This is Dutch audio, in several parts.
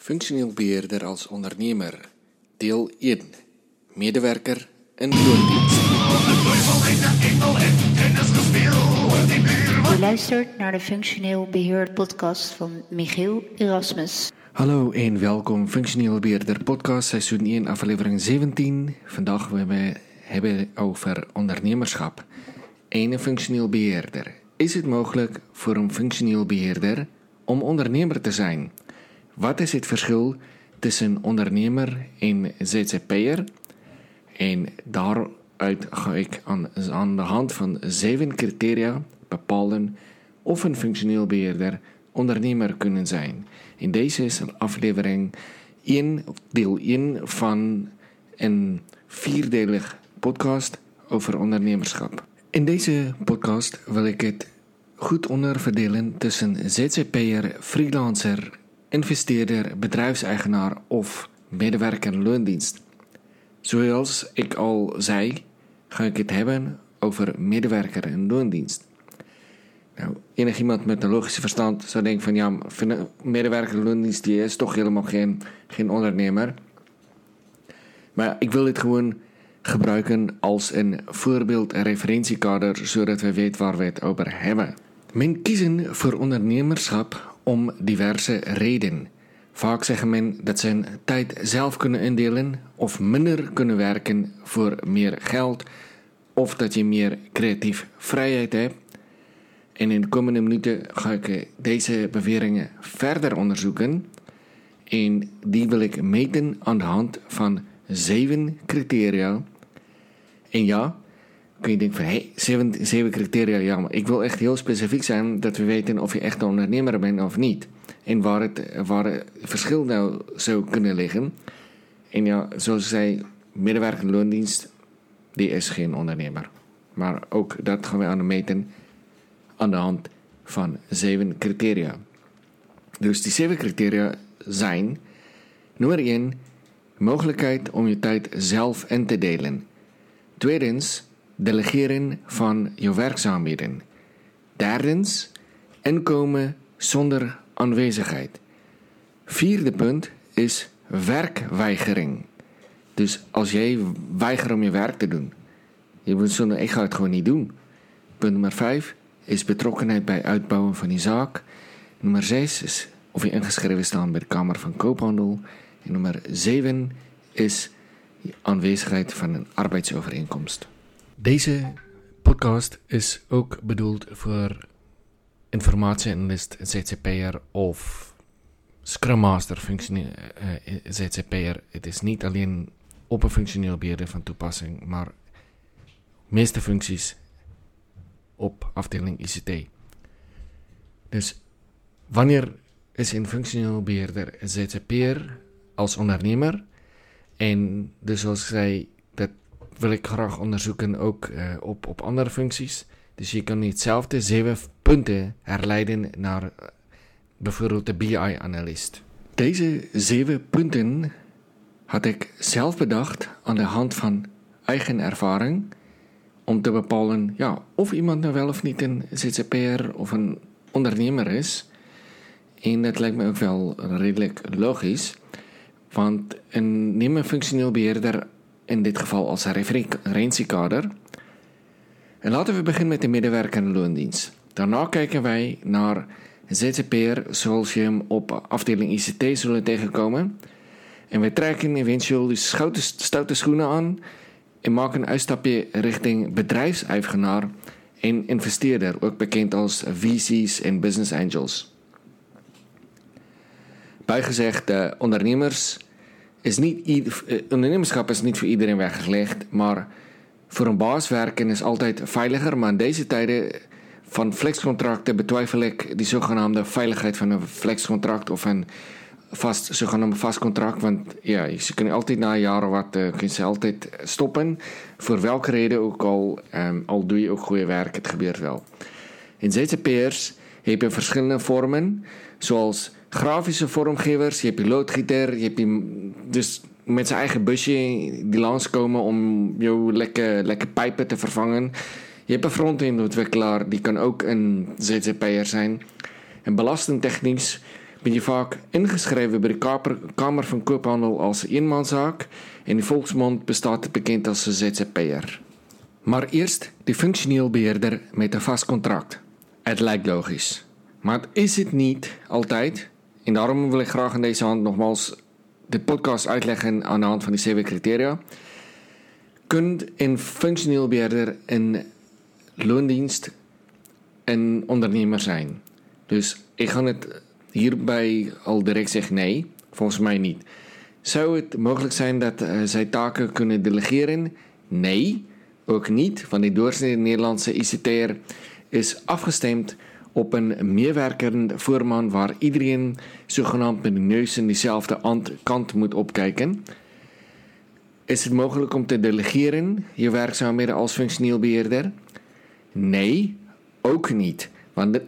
Functioneel beheerder als ondernemer. Deel 1. Medewerker in loondienst. Je luistert naar de Functioneel Beheerd podcast van Michiel Erasmus. Hallo en welkom Functioneel Beheerder podcast seizoen 1 aflevering 17. Vandaag willen we hebben over ondernemerschap. Een functioneel beheerder. Is het mogelijk voor een functioneel beheerder om ondernemer te zijn? Wat is het verschil tussen ondernemer en ZZP'er? En daaruit ga ik aan, de hand van zeven criteria bepalen of een functioneel beheerder ondernemer kunnen zijn. In deze is een aflevering 1, deel 1 van een vierdelig podcast over ondernemerschap. In deze podcast wil ik het goed onderverdelen tussen ZZP'er, freelancer, investeerder, bedrijfseigenaar of medewerker loondienst. Zoals ik al zei, ga ik het hebben over medewerker in loondienst. Nou, enig iemand met een logische verstand zou denken van ja, medewerker loondienst die is toch helemaal geen, geen ondernemer. Maar ik wil dit gewoon gebruiken als een voorbeeld en referentiekader, zodat we weten waar we het over hebben. Men kiezen voor ondernemerschap om diverse redenen. Vaak zeggen men dat ze hun tijd zelf kunnen indelen of minder kunnen werken voor meer geld of dat je meer creatief vrijheid hebt. En in de komende minuten ga ik deze beweringen verder onderzoeken en die wil ik meten aan de hand van zeven criteria. En ja, kun je denken van, hé, hey, zeven, zeven criteria, ja, maar ik wil echt heel specifiek zijn dat we weten of je echt een ondernemer bent of niet. En waar het, waar het verschil nou zou kunnen liggen. En ja, zoals zei, medewerker loondienst, die is geen ondernemer. Maar ook dat gaan we aan meten aan de hand van zeven criteria. Dus die zeven criteria zijn: nummer 1, mogelijkheid om je tijd zelf in te delen. Tweedens, delegeren van je werkzaamheden. Derdens, inkomen zonder aanwezigheid. Vierde punt is werkweigering. Dus als jij weigert om je werk te doen, je moet zo, ik ga het gewoon niet doen. Punt nummer vijf is betrokkenheid bij uitbouwen van je zaak. Nummer zes is of je ingeschreven staat bij de Kamer van Koophandel. En nummer zeven is aanwezigheid van een arbeidsovereenkomst. Deze podcast is ook bedoeld voor informatieanalist ZZP'er of Scrum Master functioneel uh, ZZP'er. Het is niet alleen op een functioneel beheerder van toepassing, maar meeste functies op afdeling ICT. Dus wanneer is een functioneel beheerder ZZP'er als ondernemer? En dus zei, dat wil ik graag onderzoeken ook uh, op, op andere functies. Dus je kan hetzelfde zeven punten herleiden naar uh, bijvoorbeeld de BI-analyst. Deze zeven punten had ik zelf bedacht aan de hand van eigen ervaring om te bepalen ja, of iemand nou wel of niet een ZZP'er of een ondernemer is. En dat lijkt me ook wel redelijk logisch. Want een, neem een functioneel beheerder in dit geval als referentiekader. En laten we beginnen met de medewerker en loondienst. Daarna kijken wij naar ZZP'er zoals je hem op afdeling ICT zullen tegenkomen. En we trekken eventueel de stoute, stoute schoenen aan en maken een uitstapje richting bedrijfseigenaar en investeerder, ook bekend als VC's en business angels. Bijgezegd, de ondernemers is niet, eh, ondernemerschap is niet voor iedereen weggelegd, maar voor een baas werken is altijd veiliger. Maar in deze tijden van flexcontracten betwijfel ik die zogenaamde veiligheid van een flexcontract of een vast, zogenaamde vast contract. Want ja, ze kunnen altijd na jaren wat, uh, kunnen ze altijd stoppen. Voor welke reden ook al, um, al doe je ook goede werk, het gebeurt wel. In ZZP'ers heb je verschillende vormen, zoals grafische vormgevers, je hebt je loodgieter, je hebt je, dus met zijn eigen busje die langskomen om jouw lekke, lekke pijpen te vervangen. Je hebt een front-end ontwikkelaar, die kan ook een ZZP'er zijn. En belastingtechnisch ben je vaak ingeschreven bij de Kamer van Koophandel als eenmanszaak en in volksmond bestaat het bekend als een ZZP'er. Maar eerst de functioneel beheerder met een vast contract. Het lijkt logisch. Maar is het niet altijd. En daarom wil ik graag in deze hand nogmaals de podcast uitleggen aan de hand van die zeven criteria. Kunt een functioneel beheerder een loondienst een ondernemer zijn? Dus ik ga het hierbij al direct zeggen nee, volgens mij niet. Zou het mogelijk zijn dat uh, zij taken kunnen delegeren? Nee, ook niet, want die doorsnede Nederlandse ICT'er is afgestemd op een meewerkende voorman waar iedereen zogenaamd met de neus in dezelfde kant moet opkijken. Is het mogelijk om te delegeren je werkzaamheden als functioneel beheerder? Nee, ook niet. Want de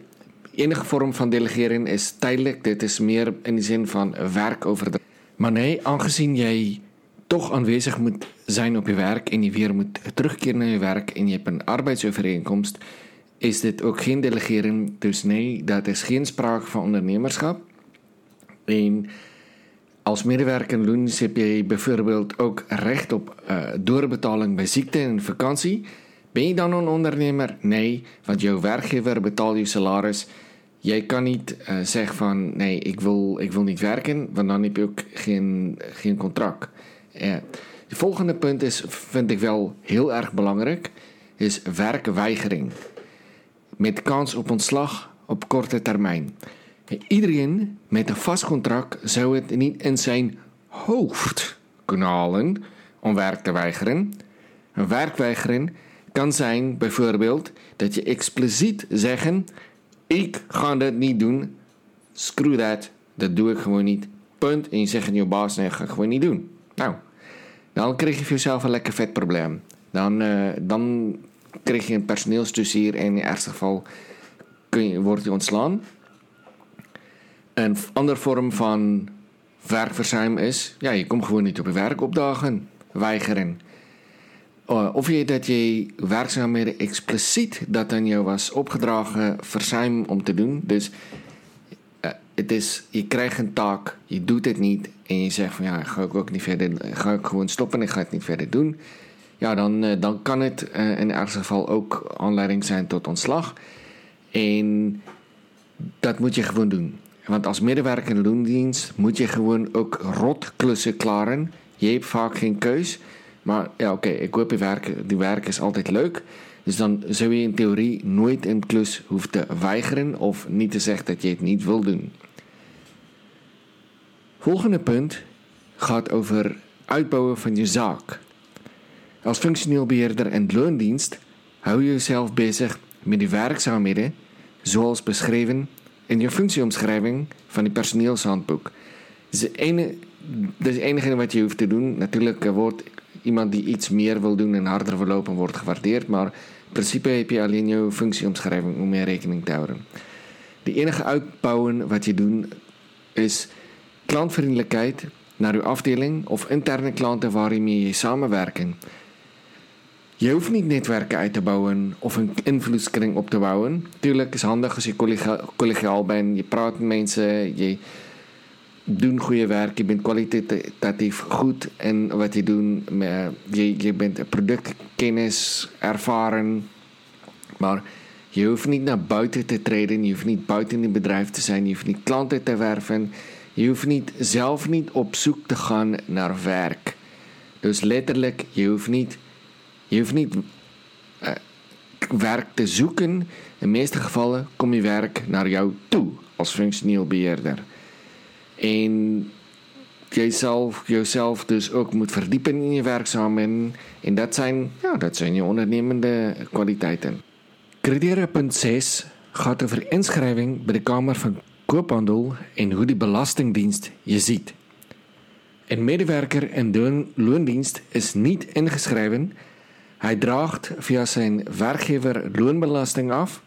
enige vorm van delegeren is tijdelijk. Dit is meer in de zin van werk over de. Maar nee, aangezien jij toch aanwezig moet zijn op je werk en je weer moet terugkeren naar je werk en je hebt een arbeidsovereenkomst, is dit ook geen delegeren. Dus nee, dat is geen sprake van ondernemerschap. En als medewerker heb je bijvoorbeeld ook recht op uh, doorbetaling bij ziekte en vakantie. Ben je dan een ondernemer? Nee, want jouw werkgever betaalt je salaris. Jij kan niet uh, zeggen van nee, ik wil, ik wil niet werken, want dan heb je ook geen, geen contract. De volgende punt is, vind ik wel heel erg belangrijk, is werkweigering. Met kans op ontslag op korte termijn. Iedereen met een vast contract zou het niet in zijn hoofd kunnen halen om werk te weigeren. Een werkweigeren kan zijn bijvoorbeeld dat je expliciet zeggen: Ik ga dat niet doen. Screw that, dat doe ik gewoon niet. Punt. En je zegt aan je baas: Nee, ga ik gewoon niet doen. Nou, dan krijg je voor jezelf een lekker vet probleem. Dan, uh, dan krijg je een personeelsdossier en in het ergste geval kun je, wordt je ontslaan. Een andere vorm van werkverzuim is, ja, je komt gewoon niet op je werk opdagen, weigeren. Uh, of je dat je werkzaamheden expliciet dat aan jou was opgedragen verzuim om te doen. Dus uh, het is, je krijgt een taak, je doet het niet en je zegt van ja, ga ik ook niet verder, ga gewoon stoppen en ik ga het niet verder doen. Ja, dan, uh, dan kan het in het ergste geval ook aanleiding zijn tot ontslag. En dat moet je gewoon doen. Want als medewerker in loondienst moet je gewoon ook rotklussen klaren. Je hebt vaak geen keus. Maar ja, oké, ik hoop je werk. Die werk is altijd leuk. Dus dan zou je in theorie nooit een klus hoeven te weigeren of niet te zeggen dat je het niet wil doen. Volgende punt gaat over uitbouwen van je zaak. Als functioneel beheerder en loondienst hou je jezelf bezig met die werkzaamheden zoals beschreven in je functieomschrijving van die personeelshandboek. Dat is, het enige, dat is het enige wat je hoeft te doen. Natuurlijk wordt iemand die iets meer wil doen en harder wil lopen wordt gewaardeerd, maar in principe heb je alleen je functieomschrijving om mee rekening te houden. De enige uitbouwen wat je doet is klantvriendelijkheid naar uw afdeling of interne klanten waarmee je samenwerken. Je hoeft niet netwerken uit te bouwen of een invloedskring op te bouwen. Tuurlijk is handig als je collegiaal bent. Je praat met mensen, je doet goede werk, je bent kwalitatief goed en wat je doet. Je, je bent productkennis, ervaren. Maar je hoeft niet naar buiten te treden, je hoeft niet buiten in het bedrijf te zijn, je hoeft niet klanten te werven. Je hoeft niet, zelf niet op zoek te gaan naar werk. Dus letterlijk, je hoeft niet je hoeft niet uh, werk te zoeken. In de meeste gevallen kom je werk naar jou toe als functioneel beheerder. En jezelf, jezelf dus ook moet verdiepen in je werkzaamheden. En dat zijn, ja, dat zijn je ondernemende kwaliteiten. Criteria punt 6 gaat over inschrijving bij de Kamer van Koophandel en hoe die Belastingdienst je ziet. Een medewerker in loondienst is niet ingeschreven hij draagt via zijn werkgever loonbelasting af.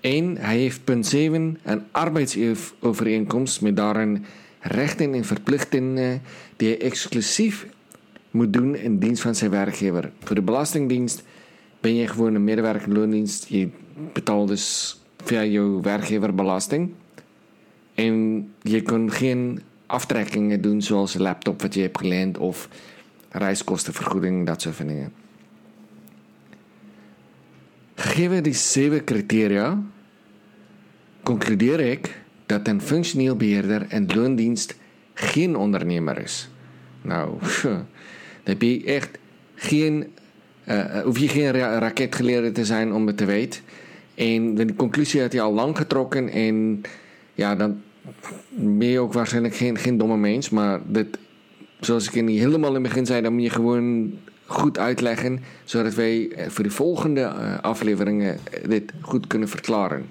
En hij heeft punt 7 een arbeidsovereenkomst met daarin rechten en verplichtingen die hij exclusief moet doen in dienst van zijn werkgever. Voor de Belastingdienst ben je gewoon een medewerker loondienst. Je betaalt dus via jouw werkgever belasting. en jy kan geen aftrekkingen doen zoals een laptop wat je hebt geleend of reiskostenvergoeding, dat soort van dingen. Gegeven die zeven criteria, concludeer ik dat een functioneel beheerder en loondienst geen ondernemer is. Nou, dan heb je echt geen, uh, hoef je geen ra raketgeleerde te zijn om het te weten. En de conclusie had hij al lang getrokken en ja, dan ben je ook waarschijnlijk geen, geen domme mens, maar dit, zoals ik in helemaal in het begin zei, dan moet je gewoon goed uitleggen, zodat wij eh, voor de volgende eh, afleveringen eh, dit goed kunnen verklaren.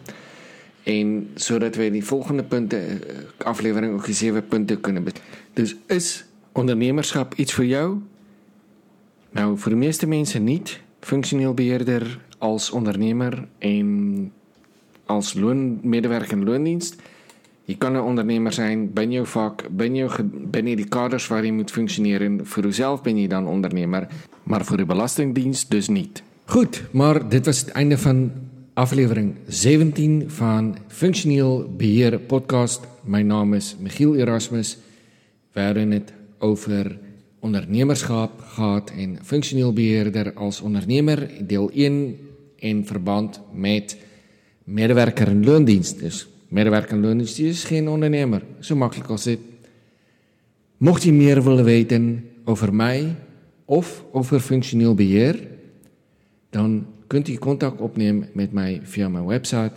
En zodat wij die volgende punten, aflevering ook zeven punten kunnen Dus is ondernemerschap iets voor jou? Nou, voor de meeste mensen niet. Functioneel beheerder als ondernemer en als loonmedewerker in loondienst. Je kan een ondernemer zijn, ben je vak, ben je, ben die kaders waar je moet functioneren. Voor jezelf ben je dan ondernemer, maar voor de Belastingdienst dus niet. Goed, maar dit was het einde van aflevering 17 van Functioneel Beheer Podcast. Mijn naam is Michiel Erasmus. Hebben het over ondernemerschap gehad en functioneel beheerder als ondernemer, deel 1 in verband met medewerker en loondienst. Dus medewerker en loondienst is geen ondernemer. Zo makkelijk als dit. Mocht je meer willen weten over mij of over functioneel beheer, dan kunt u contact opnemen met mij via mijn website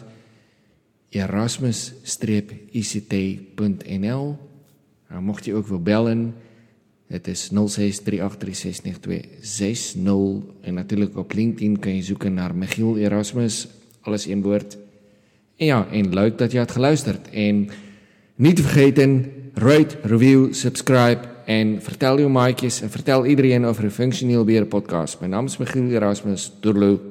erasmus-ict.nl. Mocht je ook wil bellen, het is 0638369260 en natuurlijk op LinkedIn kan je zoeken naar Michiel Erasmus, alles in woord. Ja, en leuk dat je hebt geluisterd. En niet te vergeten, rate, review, subscribe en vertel uw maatjes en vertel iedereen over de Functioneel Beheer podcast. Mijn naam is Michiel Erasmus. Doorloop.